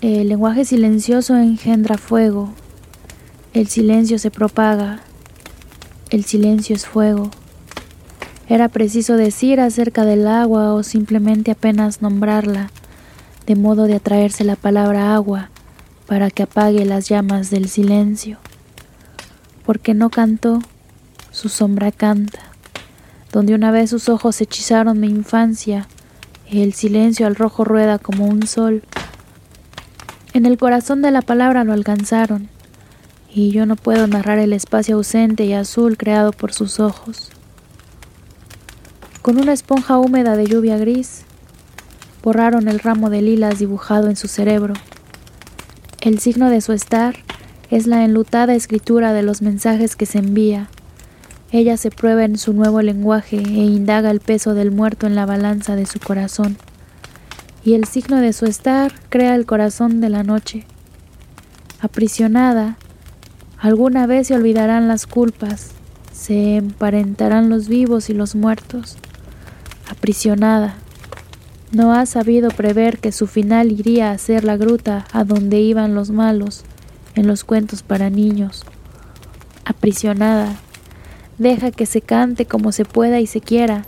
El lenguaje silencioso engendra fuego. El silencio se propaga. El silencio es fuego. Era preciso decir acerca del agua o simplemente apenas nombrarla, de modo de atraerse la palabra agua para que apague las llamas del silencio. Porque no cantó, su sombra canta. Donde una vez sus ojos hechizaron mi infancia, el silencio al rojo rueda como un sol en el corazón de la palabra lo alcanzaron, y yo no puedo narrar el espacio ausente y azul creado por sus ojos. Con una esponja húmeda de lluvia gris, borraron el ramo de lilas dibujado en su cerebro. El signo de su estar es la enlutada escritura de los mensajes que se envía. Ella se prueba en su nuevo lenguaje e indaga el peso del muerto en la balanza de su corazón y el signo de su estar crea el corazón de la noche. Aprisionada, alguna vez se olvidarán las culpas, se emparentarán los vivos y los muertos. Aprisionada, no ha sabido prever que su final iría a ser la gruta a donde iban los malos en los cuentos para niños. Aprisionada, deja que se cante como se pueda y se quiera,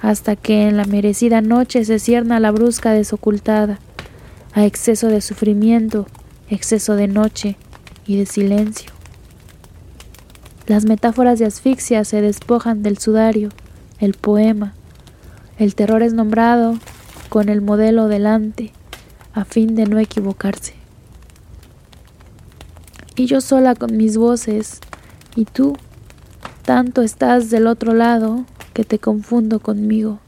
hasta que en la merecida noche se cierna la brusca desocultada, a exceso de sufrimiento, exceso de noche y de silencio. Las metáforas de asfixia se despojan del sudario, el poema, el terror es nombrado con el modelo delante, a fin de no equivocarse. Y yo sola con mis voces, y tú, tanto estás del otro lado, que te confundo conmigo.